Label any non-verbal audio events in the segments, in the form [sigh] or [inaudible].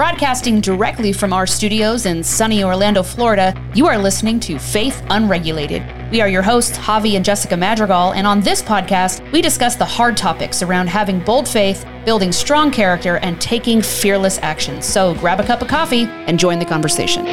Broadcasting directly from our studios in sunny Orlando, Florida, you are listening to Faith Unregulated. We are your hosts, Javi and Jessica Madrigal, and on this podcast, we discuss the hard topics around having bold faith, building strong character, and taking fearless action. So grab a cup of coffee and join the conversation.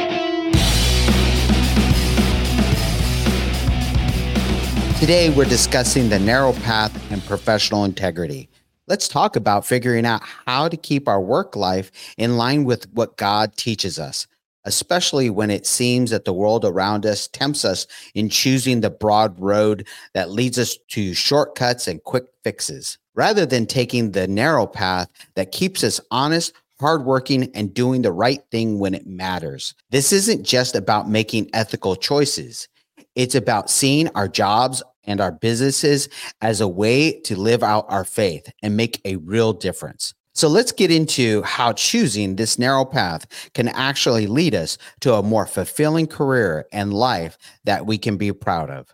Today, we're discussing the narrow path and professional integrity. Let's talk about figuring out how to keep our work life in line with what God teaches us, especially when it seems that the world around us tempts us in choosing the broad road that leads us to shortcuts and quick fixes, rather than taking the narrow path that keeps us honest, hardworking, and doing the right thing when it matters. This isn't just about making ethical choices. It's about seeing our jobs and our businesses as a way to live out our faith and make a real difference. So let's get into how choosing this narrow path can actually lead us to a more fulfilling career and life that we can be proud of.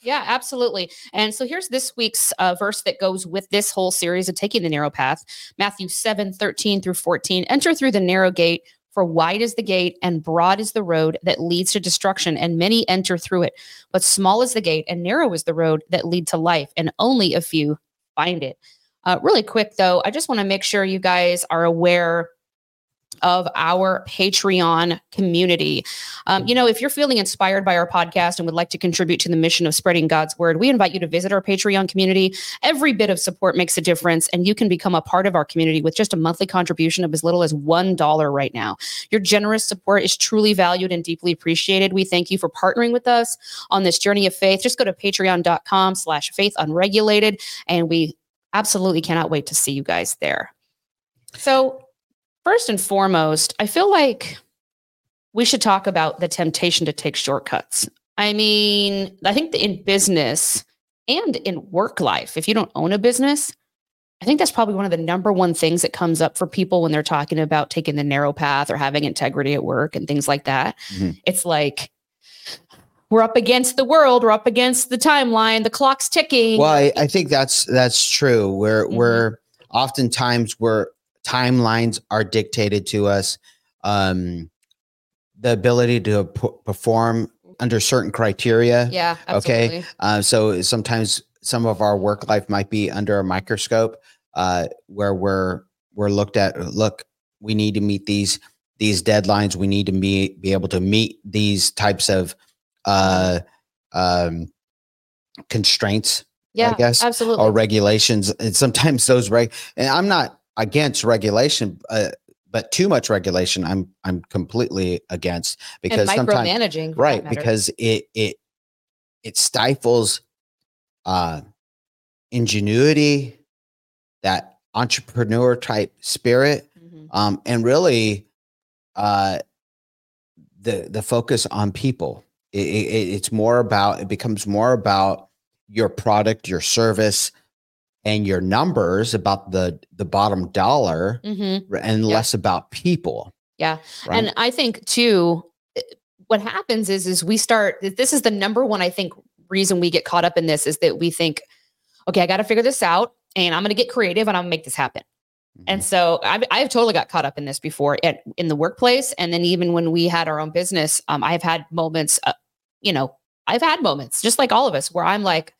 Yeah, absolutely. And so here's this week's uh, verse that goes with this whole series of taking the narrow path Matthew 7 13 through 14. Enter through the narrow gate, for wide is the gate and broad is the road that leads to destruction, and many enter through it. But small is the gate and narrow is the road that lead to life, and only a few find it. Uh, really quick, though, I just want to make sure you guys are aware of our Patreon community. Um, you know, if you're feeling inspired by our podcast and would like to contribute to the mission of spreading God's word, we invite you to visit our Patreon community. Every bit of support makes a difference, and you can become a part of our community with just a monthly contribution of as little as $1 right now. Your generous support is truly valued and deeply appreciated. We thank you for partnering with us on this journey of faith. Just go to patreon.com slash faith unregulated, and we absolutely cannot wait to see you guys there. So First and foremost, I feel like we should talk about the temptation to take shortcuts. I mean, I think in business and in work life, if you don't own a business, I think that's probably one of the number one things that comes up for people when they're talking about taking the narrow path or having integrity at work and things like that. Mm-hmm. It's like, we're up against the world we're up against the timeline the clock's ticking well i, I think that's that's true we're mm-hmm. we're oftentimes we're timelines are dictated to us um, the ability to p- perform under certain criteria. Yeah absolutely. okay uh, so sometimes some of our work life might be under a microscope uh, where we're we're looked at look we need to meet these these deadlines. We need to be be able to meet these types of uh um constraints yeah i guess absolutely. or regulations. And sometimes those reg and i'm not against regulation, uh, but too much regulation, I'm I'm completely against because and micromanaging, right? Because it it it stifles uh, ingenuity, that entrepreneur type spirit, mm-hmm. um, and really uh, the the focus on people. It, it, it's more about it becomes more about your product, your service, and your numbers about the the bottom dollar mm-hmm. and yeah. less about people yeah right? and i think too eh, what happens is is we start this is the number one i think reason we get caught up in this is that we think okay i got to figure this out and i'm going to get creative and i'm going to make this happen mm-hmm. and so I've, I've totally got caught up in this before at, in the workplace and then even when we had our own business um, i've had moments uh, you know i've had moments just like all of us where i'm like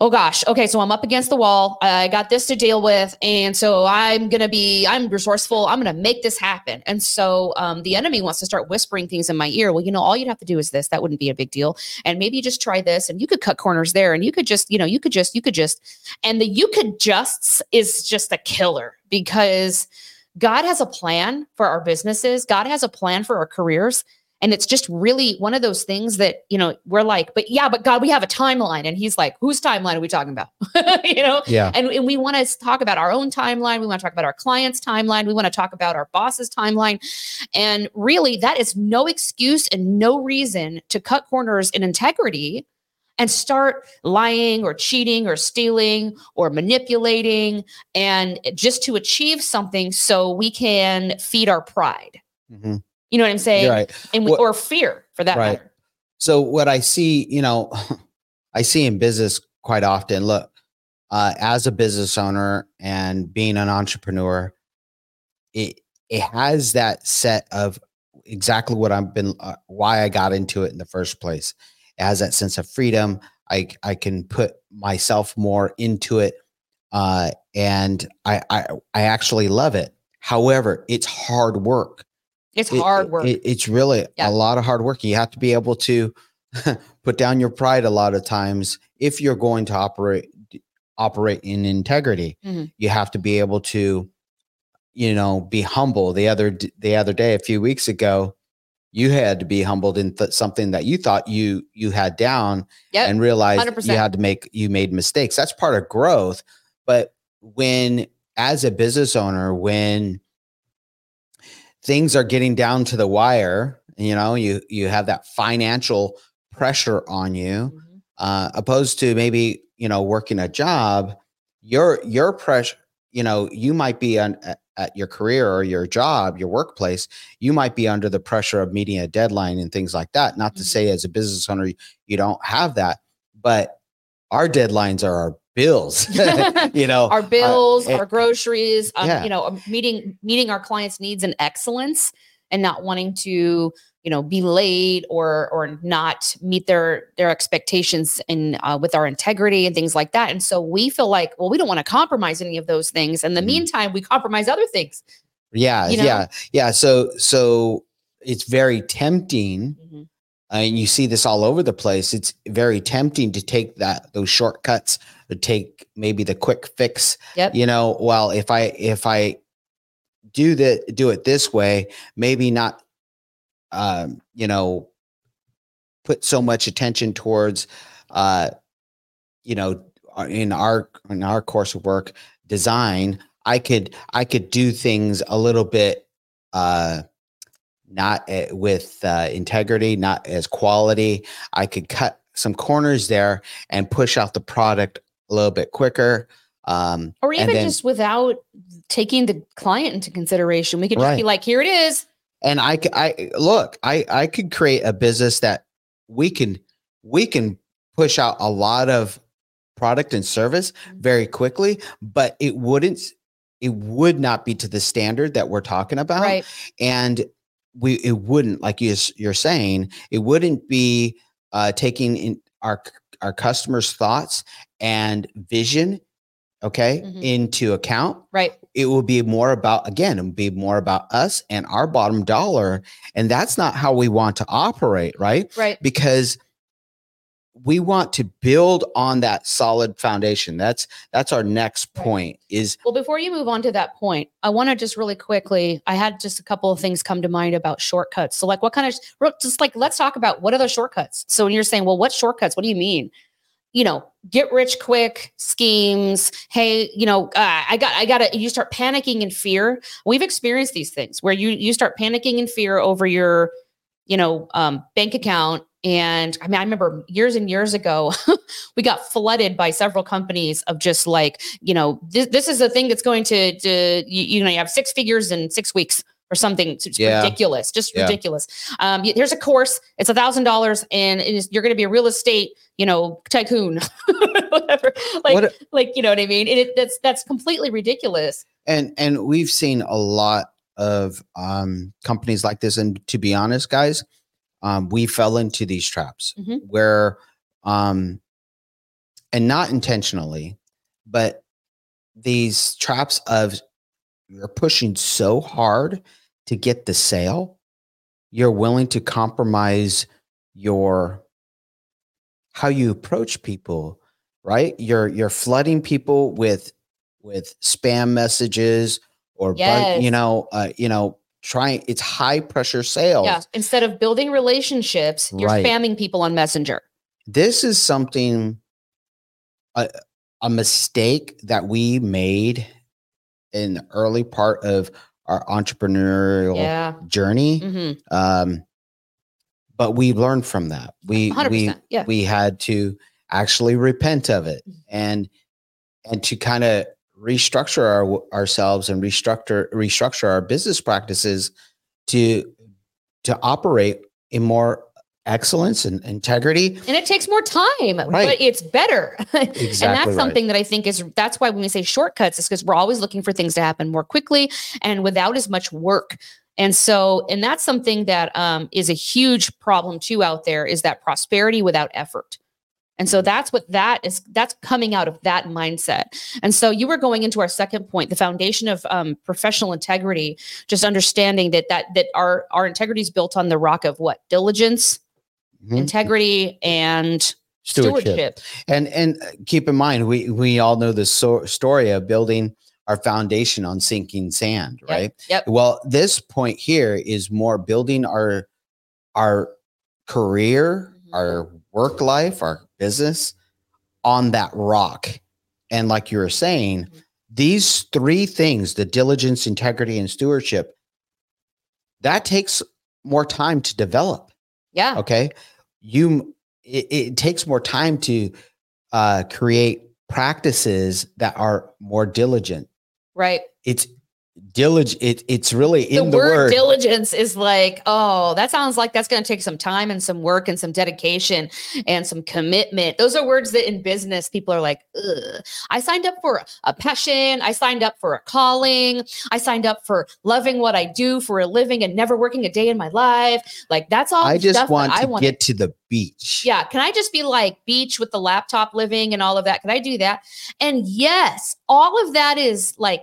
oh gosh, okay, so I'm up against the wall. I got this to deal with. And so I'm going to be, I'm resourceful. I'm going to make this happen. And so um, the enemy wants to start whispering things in my ear. Well, you know, all you'd have to do is this. That wouldn't be a big deal. And maybe just try this and you could cut corners there and you could just, you know, you could just, you could just, and the you could just is just a killer because God has a plan for our businesses. God has a plan for our careers. And it's just really one of those things that, you know, we're like, but yeah, but God, we have a timeline. And he's like, whose timeline are we talking about? [laughs] you know? Yeah. And, and we want to talk about our own timeline. We want to talk about our client's timeline. We want to talk about our boss's timeline. And really, that is no excuse and no reason to cut corners in integrity and start lying or cheating or stealing or manipulating and just to achieve something so we can feed our pride. Mm-hmm. You know what I'm saying? right. And we, or fear for that right. matter. So what I see, you know, [laughs] I see in business quite often. Look, uh, as a business owner and being an entrepreneur, it it has that set of exactly what I've been uh, why I got into it in the first place. It has that sense of freedom. I I can put myself more into it, uh, and I, I I actually love it. However, it's hard work. It's It- hard work. it- it's really Yeah. a lot of hard work. You have to be able to [laughs] put down your pride a lot of times if you're going to operate operate in integrity. Mhm. You have to be able to, you know, be humble. The other the other day, a few weeks ago, you had to be humbled in th- something that you thought you you had down Yep, and realized 100%. you had to make you made mistakes. That's part of growth. But when as a business owner, when things are getting down to the wire, you know, you you have that financial pressure on you, Mhm. uh, opposed to maybe you know working a job, your your pressure, you know, you might be on at, your career or your job, your workplace, you might be under the pressure of meeting a deadline and things like that. Not to Mhm. say as a business owner you don't have that, but our deadlines are our bills. [laughs] you know, our bills, eh, our groceries, um, yeah. you know, um, meeting meeting our clients' needs and excellence, and not wanting to, you know, be late or or not meet their their expectations in uh, with our integrity and things like that. And so we feel like, well, we don't want to compromise any of those things. In the Mhm. meantime, we compromise other things. yeah, you know? yeah, yeah. So so it's very tempting and you see this all over the place it's very tempting to take that those shortcuts take maybe the quick fix Yep. you know well if i if i do the do it this way maybe not um you know put so much attention towards uh you know uh, in our in our course of work design i could i could do things a little bit uh not uh, with uh, integrity not as quality i could cut some corners there and push out the product a little bit quicker um Or even then- just without taking the client into consideration, we could just be like, here it is. and I, I look, I, I could create a business that we can, we can push out a lot of product and service very quickly, but it wouldn't, it would not be to the standard that we're talking about. Right. And we, it wouldn't, like you, you're saying, it wouldn't be uh, taking in our, our customers' thoughts and vision, okay, Mhm. into account Right. it will be more about again it will be more about us and our bottom dollar and that's not how we want to operate right Right. because we want to build on that solid foundation that's that's our next point is Well, before you move on to that point, I want to just really quickly. I had just a couple of things come to mind about shortcuts. So, like, what kind of just like let's talk about what are the shortcuts? So, when you're saying, well, what shortcuts? What do you mean? You know, get rich quick schemes. Hey, you know, uh, I got, I got to. You start panicking in fear. We've experienced these things where you you start panicking in fear over your, you know, um, bank account. And I mean, I remember years and years ago, [laughs] we got flooded by several companies of just like you know, this, this is a thing that's going to, to you, you know, you have six figures in six weeks or something. It's Yeah. ridiculous, just Yeah. ridiculous. Um, here's a course. It's a thousand dollars, and is, you're going to be a real estate, you know, tycoon, [laughs] whatever. Like, what like you know what I mean? And it, that's that's completely ridiculous. and and we've seen a lot of um companies like this and to be honest guys um we fell into these traps Mhm. where um and not intentionally but these traps of you're pushing so hard to get the sale you're willing to compromise your how you approach people right you're you're flooding people with with spam messages or Yes. you know uh, you know trying it's high pressure sales Yeah. Instead of building relationships, you're Right. spamming people on Messenger. this is something a, a mistake that we made in the early part of our entrepreneurial Yeah. journey hmm um but we learned from that we 100%. we yeah. we had to actually repent of it Mhm. and and to kind of restructure our ourselves and restructure restructure our business practices to to operate in more excellence and integrity. And it takes more time, right. but it's better. Exactly [laughs] and that's right. something that I think is that's why when we say shortcuts, is because we're always looking for things to happen more quickly and without as much work. And so, and that's something that um, is a huge problem too out there is that prosperity without effort. And so that's what that is, that's coming out of that mindset. And so you were going into our second point, the foundation of um, professional integrity, just understanding that, that, that our, our integrity is built on the rock of what? Diligence, mm-hmm. integrity, and stewardship. stewardship. And, and keep in mind, we, we all know the so- story of building our foundation on sinking sand, right? Yep. Well, this point here is more building our, our career, mm-hmm. our work life, our business on that rock. And like you were saying, mm-hmm. these three things the diligence, integrity, and stewardship that takes more time to develop. Yeah. Okay. You, it, it takes more time to uh, create practices that are more diligent. Right. It's diligent it, it's really in the, the word, word, diligence is like oh that sounds like that's going to take some time and some work and some dedication and some commitment those are words that in business people are like Ugh. i signed up for a passion i signed up for a calling i signed up for loving what i do for a living and never working a day in my life like that's all i just want to I get to the beach yeah can i just be like beach with the laptop living and all of that can i do that and yes all of that is like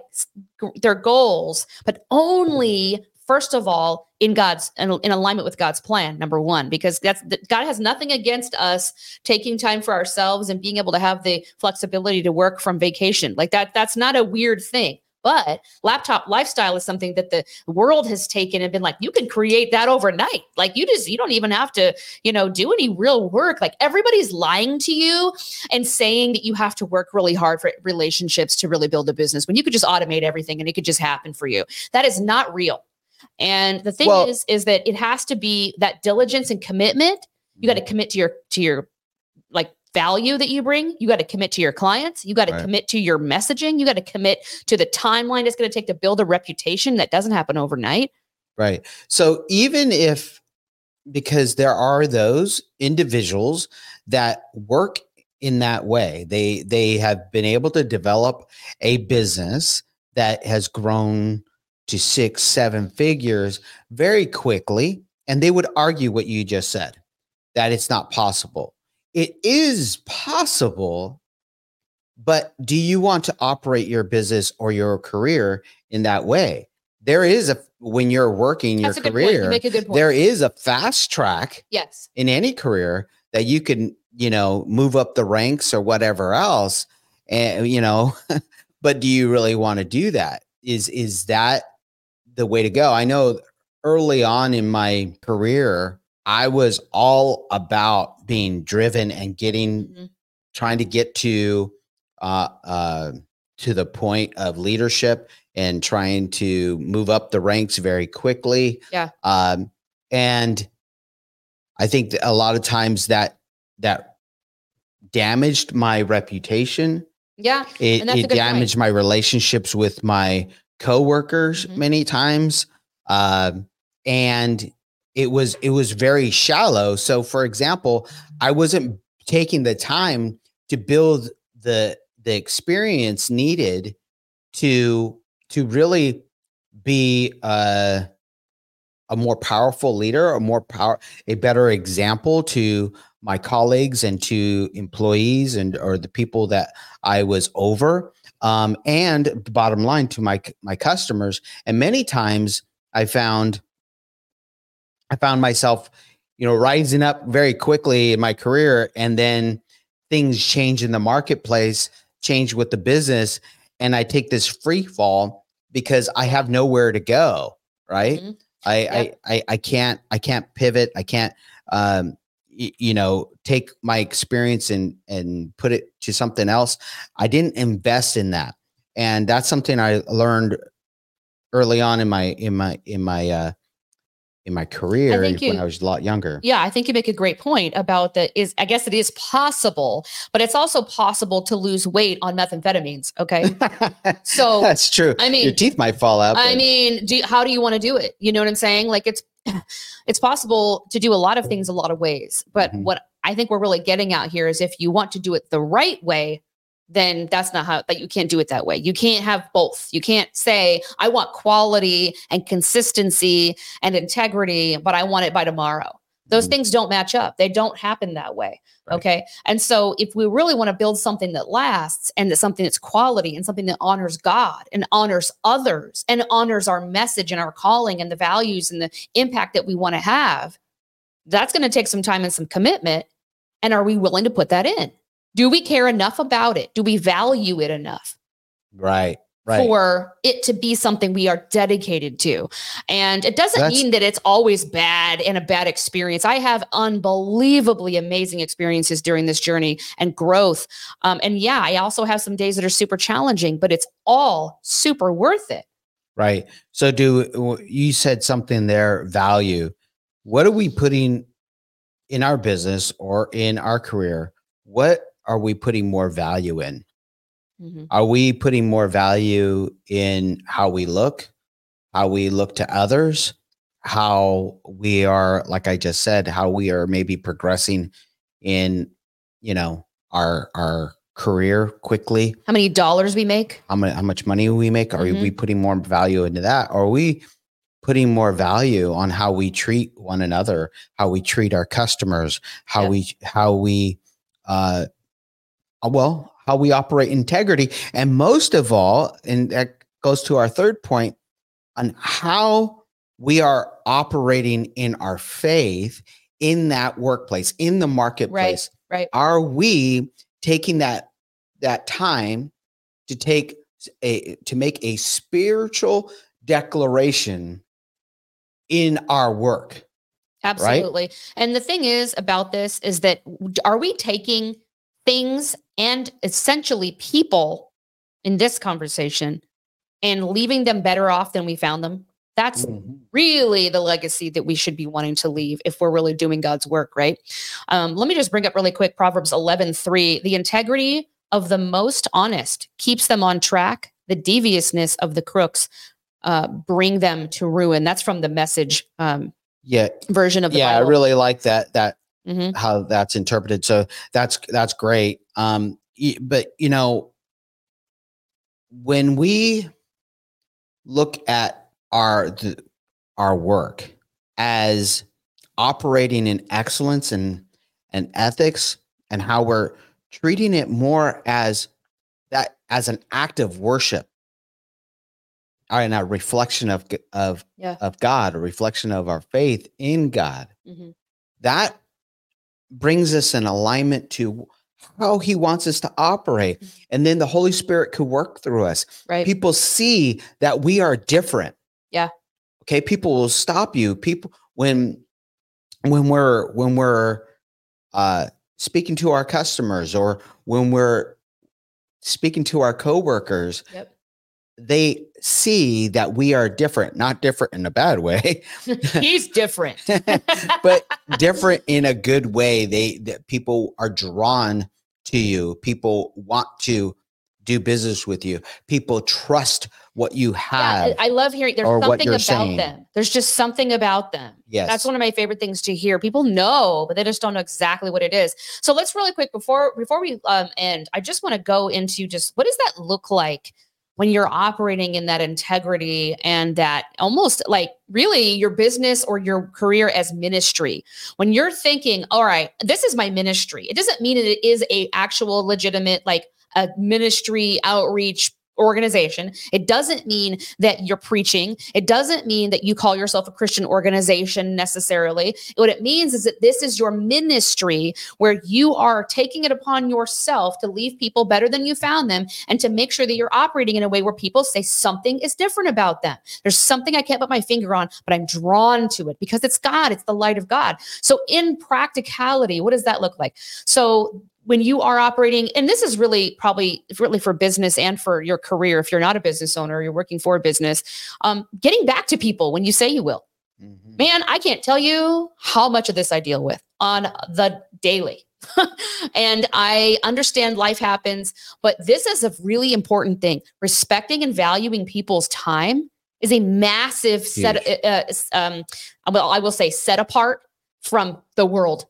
their goals, but only first of all in God's in, in, alignment with God's plan. Number one, because that's God has nothing against us taking time for ourselves and being able to have the flexibility to work from vacation. Like that, that's not a weird thing. But laptop lifestyle is something that the world has taken and been like, you can create that overnight. Like you just, you don't even have to, you know, do any real work. Like everybody's lying to you and saying that you have to work really hard for relationships to really build a business when you could just automate everything and it could just happen for you. That is not real. And the thing well, is, is that it has to be that diligence and commitment. You got to mm-hmm. commit to your to your like value that you bring. You got to commit to your clients. You got to right. commit to your messaging. You got to commit to the timeline it's going to take to build a reputation that doesn't happen overnight. Right. So even if, because there are those individuals that work in that way, they they have been able to develop a business that has grown to six, seven figures very quickly, and they would argue what you just said that it's not possible it is possible, but do you want to operate your business or your career in that way? There is a when you're working your career, you there is a fast track. Yes. In any career that you can, you know, move up the ranks or whatever else. And you know, [laughs] but do you really want to do that? Is is that the way to go? I know early on in my career, I was all about being driven and getting, mm-hmm. trying to get to, uh, uh, to the point of leadership and trying to move up the ranks very quickly. Yeah. Um, and I think a lot of times that that damaged my reputation. Yeah. It, it damaged point. my relationships with my coworkers mm-hmm. many times. Um, and it was it was very shallow. So for example i wasn't taking the time to build the the experience needed to to really be a, a more powerful leader a more power a better example to my colleagues and to employees and or the people that i was over um, and bottom line to my my customers. And many times i found I found myself, you know, rising up very quickly in my career. And then things change in the marketplace, change with the business. And I take this free fall because I have nowhere to go. Right. Mm-hmm. I, yep. I, I, I can't, I can't pivot. I can't, um, y- you know, take my experience and, and put it to something else. I didn't invest in that. And that's something I learned early on in my, in my, in my, uh, in my career you, when I was a lot younger. Yeah, I think you make a great point about that is I guess it is possible, but it's also possible to lose weight on methamphetamines, okay? [laughs] so That's true. I mean, your teeth might fall out. I mean, do how do you want to do it? You know what I'm saying? Like it's [clears throat] it's possible to do a lot of things a lot of ways. But Mhm. what I think we're really getting at here is if you want to do it the right way, then that's not how that you can't do it that way. You can't have both. You can't say, I want quality and consistency and integrity, but I want it by tomorrow. Those Mhm. things don't match up. They don't happen that way. Right. Okay. And so if we really want to build something that lasts and that's something that's quality and something that honors God and honors others and honors our message and our calling and the values and the impact that we want to have, that's going to take some time and some commitment. And are we willing to put that in? Do we care enough about it? Do we value it enough? Right. Right. for it to be something we are dedicated to. And it doesn't That's- mean that it's always bad and a bad experience. I have unbelievably amazing experiences during this journey and growth. Um, and yeah, I also have some days that are super challenging, but it's all super worth it. Right. So, do you said something there? Value. What are we putting in our business or in our career? What are we putting more value in? Mhm. Are we putting more value in how we look, how we look to others, how we are, like I just said, how we are maybe progressing in, you know, our our career quickly? How many dollars we make? how much how much money we make are Mhm. we putting more value into that or are we putting more value on how we treat one another how we treat our customers how Yeah. we how we uh, Uh, well how we operate integrity and most of all and that goes to our third point on how we are operating in our faith in that workplace in the marketplace right. right. are we taking that that time to take a to make a spiritual declaration in our work Absolutely. And the thing is about this is that are we taking things and essentially people in this conversation and leaving them better off than we found them? That's really the legacy that we should be wanting to leave if we're really doing God's work, right? Um, let me just bring up really quick Proverbs 11 3. The integrity of the most honest keeps them on track, the deviousness of the crooks uh, bring them to ruin. That's from the message um, yeah version of the Bible. yeah Bible. i really like that that Mhm. how that's interpreted so that's that's great um but you know when we look at our the, our work as operating in excellence and and ethics and how we're treating it more as that as an act of worship and a reflection of of Yeah. of God, a reflection of our faith in God Mhm. that brings us in alignment to how he wants us to operate and then the holy spirit could work through us Right. people see that we are different Yeah. okay people will stop you people when when we're when we're uh speaking to our customers or when we're speaking to our coworkers Yep. They see that we are different not different in a bad way [laughs] He's different. [laughs] but different in a good way. They that people are drawn to you. People want to do business with you. People trust what you have. I I love hearing there's something about saying. them. There's just something about them. yes. That's one of my favorite things to hear. People know, but they just don't know exactly what it is. So let's really quick before before we um, end. I just want to go into just what does that look like when you're operating in that integrity and that almost like really your business or your career as ministry. When you're thinking, all right, this is my ministry. It doesn't mean that it is a actual legitimate like a ministry outreach organization. It doesn't mean that you're preaching. It doesn't mean that you call yourself a Christian organization necessarily. What it means is that this is your ministry where you are taking it upon yourself to leave people better than you found them and to make sure that you're operating in a way where people say something is different about them. There's something I can't put my finger on, but I'm drawn to it because it's God, it's the light of God. So, in practicality, what does that look like? So, when you are operating, and this is really probably really for business and for your career, if you're not a business owner, you're working for a business, um, getting back to people when you say you will. Mhm. Man, I can't tell you how much of this I deal with on the daily. [laughs] and I understand life happens, but this is a really important thing. Respecting and valuing people's time is a massive set uh, um well I will say set apart from the world.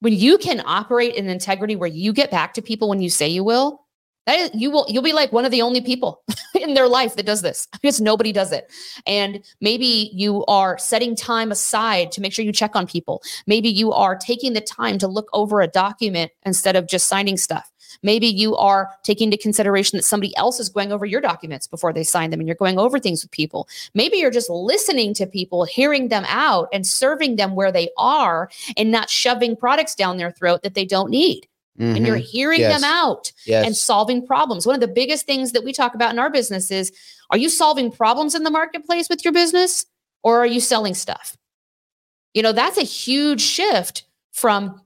When you can operate in integrity where you get back to people when you say you will, that is, you will you'll be like one of the only people [laughs] in their life that does this because nobody does it. And maybe you are setting time aside to make sure you check on people. Maybe you are taking the time to look over a document instead of just signing stuff. Maybe you are taking into consideration that somebody else is going over your documents before they sign them and you're going over things with people. Maybe you're just listening to people, hearing them out and serving them where they are and not shoving products down their throat that they don't need. Mm-hmm. And you're hearing yes. them out yes. and solving problems. One of the biggest things that we talk about in our business is are you solving problems in the marketplace with your business or are you selling stuff? You know, that's a huge shift from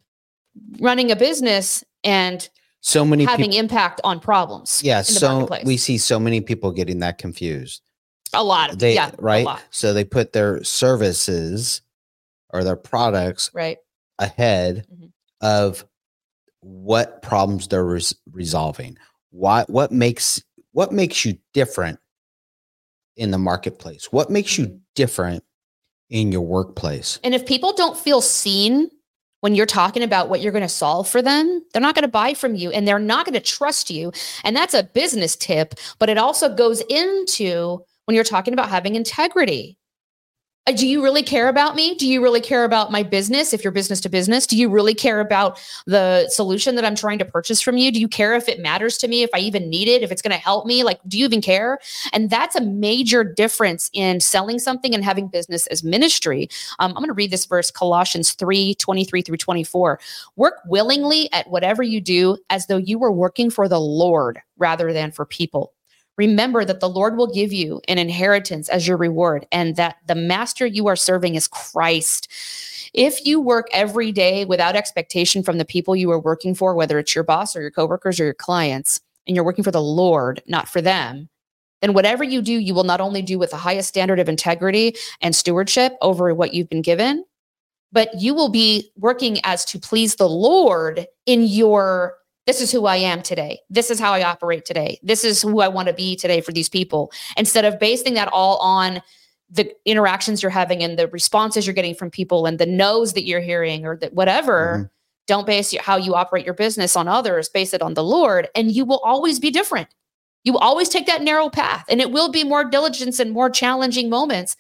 running a business and so many having impact on problems. Yeah, so we see so many people getting that confused. A lot of they yeah, right. So they put their services or their products right ahead mm-hmm. of what problems they're res- resolving. Why what makes what makes you different in the marketplace? What makes you mm-hmm. different in your workplace? And if people don't feel seen when you're talking about what you're going to solve for them, they're not going to buy from you and they're not going to trust you. And that's a business tip, but it also goes into when you're talking about having integrity. Uh, do you really care about me? Do you really care about my business if you're business to business? Do you really care about the solution that I'm trying to purchase from you? Do you care if it matters to me, if I even need it, if it's going to help me? Like, do you even care? And that's a major difference in selling something and having business as ministry. Um, I'm going to read this verse, Colossians 3 23 through 24. Work willingly at whatever you do as though you were working for the Lord rather than for people Remember that the Lord will give you an inheritance as your reward, and that the master you are serving is Christ. If you work every day without expectation from the people you are working for, whether it's your boss or your coworkers or your clients, and you're working for the Lord, not for them, then whatever you do, you will not only do with the highest standard of integrity and stewardship over what you've been given, but you will be working as to please the Lord in your this is who I am today. This is how I operate today. This is who I want to be today for these people. Instead of basing that all on the interactions you're having and the responses you're getting from people and the no's that you're hearing or that whatever, mm-hmm. don't base how you operate your business on others, base it on the Lord, and you will always be different. You will always take that narrow path and it will be more diligence and more challenging moments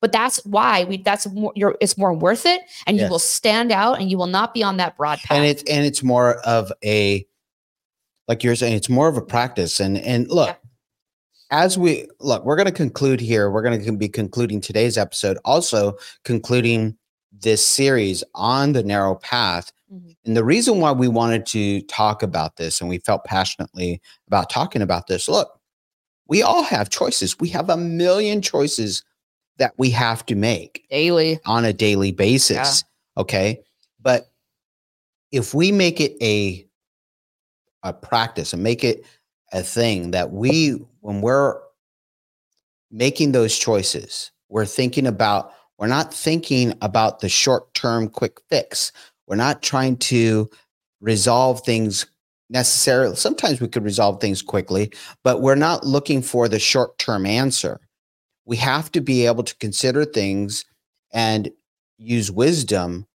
but that's why we that's more you're it's more worth it and yes. you will stand out and you will not be on that broad path and it's and it's more of a like you're saying it's more of a practice and and look yeah. as we look we're going to conclude here we're going to be concluding today's episode also concluding this series on the narrow path mm-hmm. and the reason why we wanted to talk about this and we felt passionately about talking about this look we all have choices we have a million choices that we have to make daily on a daily basis. Yeah. Okay. But if we make it a a practice and make it a thing that we when we're making those choices, we're thinking about we're not thinking about the short-term quick fix. We're not trying to resolve things necessarily. Sometimes we could resolve things quickly, but we're not looking for the short-term answer we have to be able to consider things and use wisdom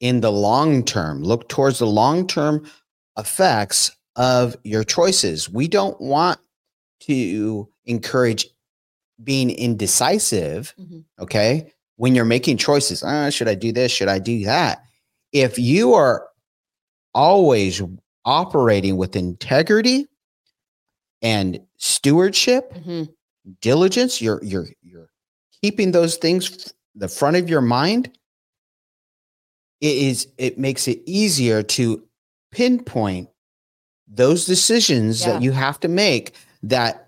in the long term. Look towards the long term effects of your choices. We don't want to encourage being indecisive, mm-hmm. okay? When you're making choices, ah, should I do this? Should I do that? If you are always operating with integrity and stewardship, mm-hmm diligence, you're you're you're keeping those things the front of your mind. It is it makes it easier to pinpoint those decisions yeah. that you have to make that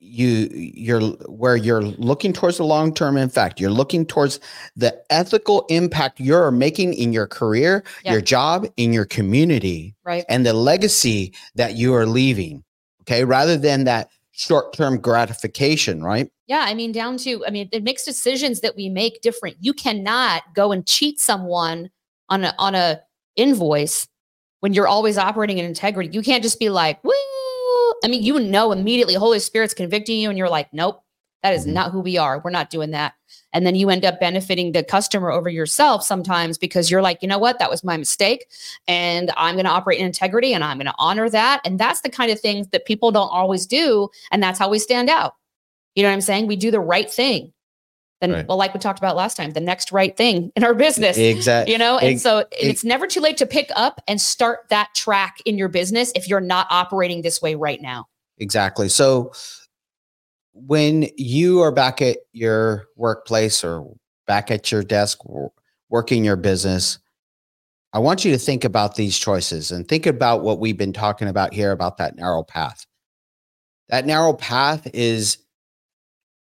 you you're where you're looking towards the long term in fact you're looking towards the ethical impact you're making in your career yeah. your job in your community right and the legacy that you are leaving okay rather than that short term gratification, right? Yeah. I mean, down to, I mean, it makes decisions that we make different. You cannot go and cheat someone on a, on a invoice when you're always operating in integrity. You can't just be like, woo. I mean, you know immediately Holy Spirit's convicting you and you're like, nope, That is Mhm. not who we are. We're not doing that. And then you end up benefiting the customer over yourself sometimes because you're like, you know what, that was my mistake. And I'm going to operate in integrity and I'm going to honor that. And that's the kind of things that people don't always do. And that's how we stand out. You know what I'm saying? We do the right thing. Then, Right. well, like we talked about last time, the next right thing in our business Exactly. you know and Ex- so ex- it's never too late to pick up and start that track in your business if you're not operating this way right now Exactly. So when you are back at your workplace or back at your desk working your business, I want you to think about these choices and think about what we've been talking about here about that narrow path. That narrow path is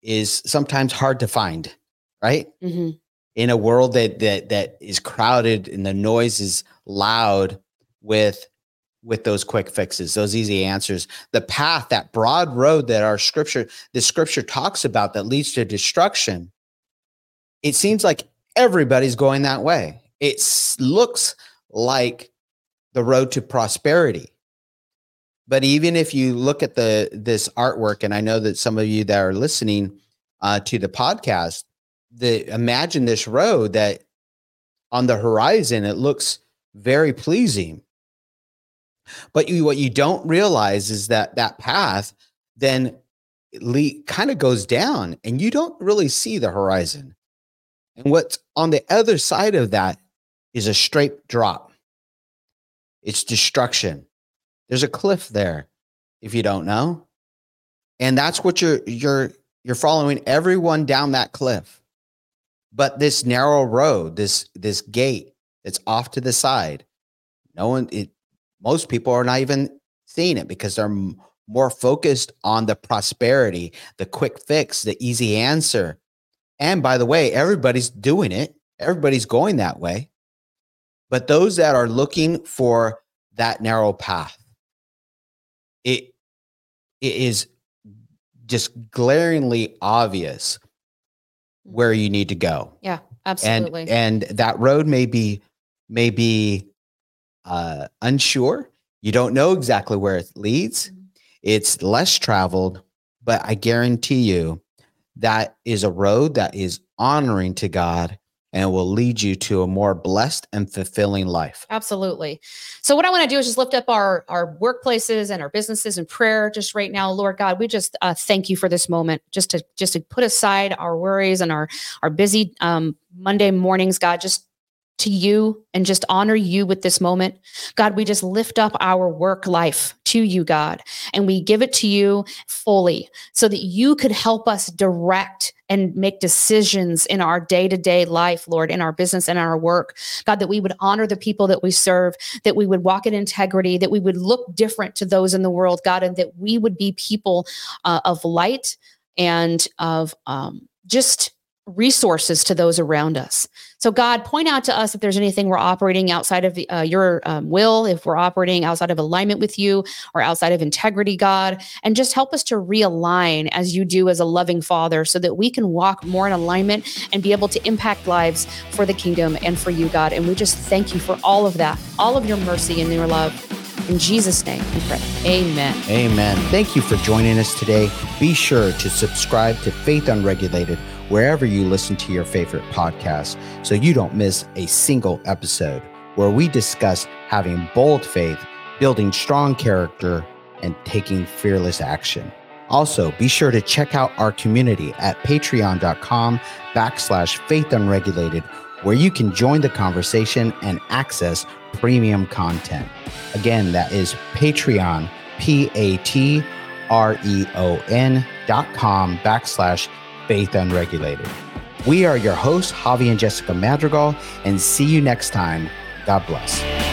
is sometimes hard to find, right? hmm in a world that that that is crowded and the noise is loud with with those quick fixes those easy answers the path that broad road that our scripture the scripture talks about that leads to destruction. It seems like everybody's going that way. It looks like the road to prosperity. But even if you look at the this artwork and i know that some of you that are listening uh, to the podcast the imagine this road that on the horizon it looks very pleasing but you what you don't realize is that that path then kind of goes down and you don't really see the horizon. And what's on the other side of that is a straight drop. It's destruction. There's a cliff there if you don't know. And that's what you're you're you're following everyone down that cliff. But this narrow road this this gate that's off to the side no one it most people are not even seeing it because they're m- more focused on the prosperity the quick fix the easy answer. And by the way everybody's doing it. Everybody's going that way. But those that are looking for that narrow path it it is just glaringly obvious where you need to go. Yeah, absolutely. and and that road may be may be uh unsure you don't know exactly where it leads Mhm. it's less traveled but i guarantee you that is a road that is honoring to god and will lead you to a more blessed and fulfilling life Absolutely. So what I want to do is just lift up our our workplaces and our businesses in prayer just right now, Lord God. We just uh, thank you for this moment, just to just to put aside our worries and our our busy um, Monday mornings, God. Just to you and just honor you with this moment. God, we just lift up our work life to you, God, and we give it to you fully so that you could help us direct and make decisions in our day to day life, Lord, in our business and our work. God, that we would honor the people that we serve, that we would walk in integrity, that we would look different to those in the world, God, and that we would be people uh, of light and of um, just resources to those around us. So, God, point out to us if there's anything we're operating outside of uh, your um, will, if we're operating outside of alignment with you or outside of integrity, God, and just help us to realign as you do as a loving Father so that we can walk more in alignment and be able to impact lives for the kingdom and for you, God. And we just thank you for all of that, all of your mercy and your love. In Jesus' name we pray. Amen. Amen. Thank you for joining us today. Be sure to subscribe to Faith Unregulated wherever you listen to your favorite podcast so you don't miss a single episode where we discuss having bold faith, building strong character, and taking fearless action. Also, be sure to check out our community at patreon.com backslash faith unregulated, where you can join the conversation and access premium content. Again, that is Patreon, P A T R E O N dot com backslash faith unregulated. We are your hosts, Javi and Jessica Madrigal, and see you next time. God bless.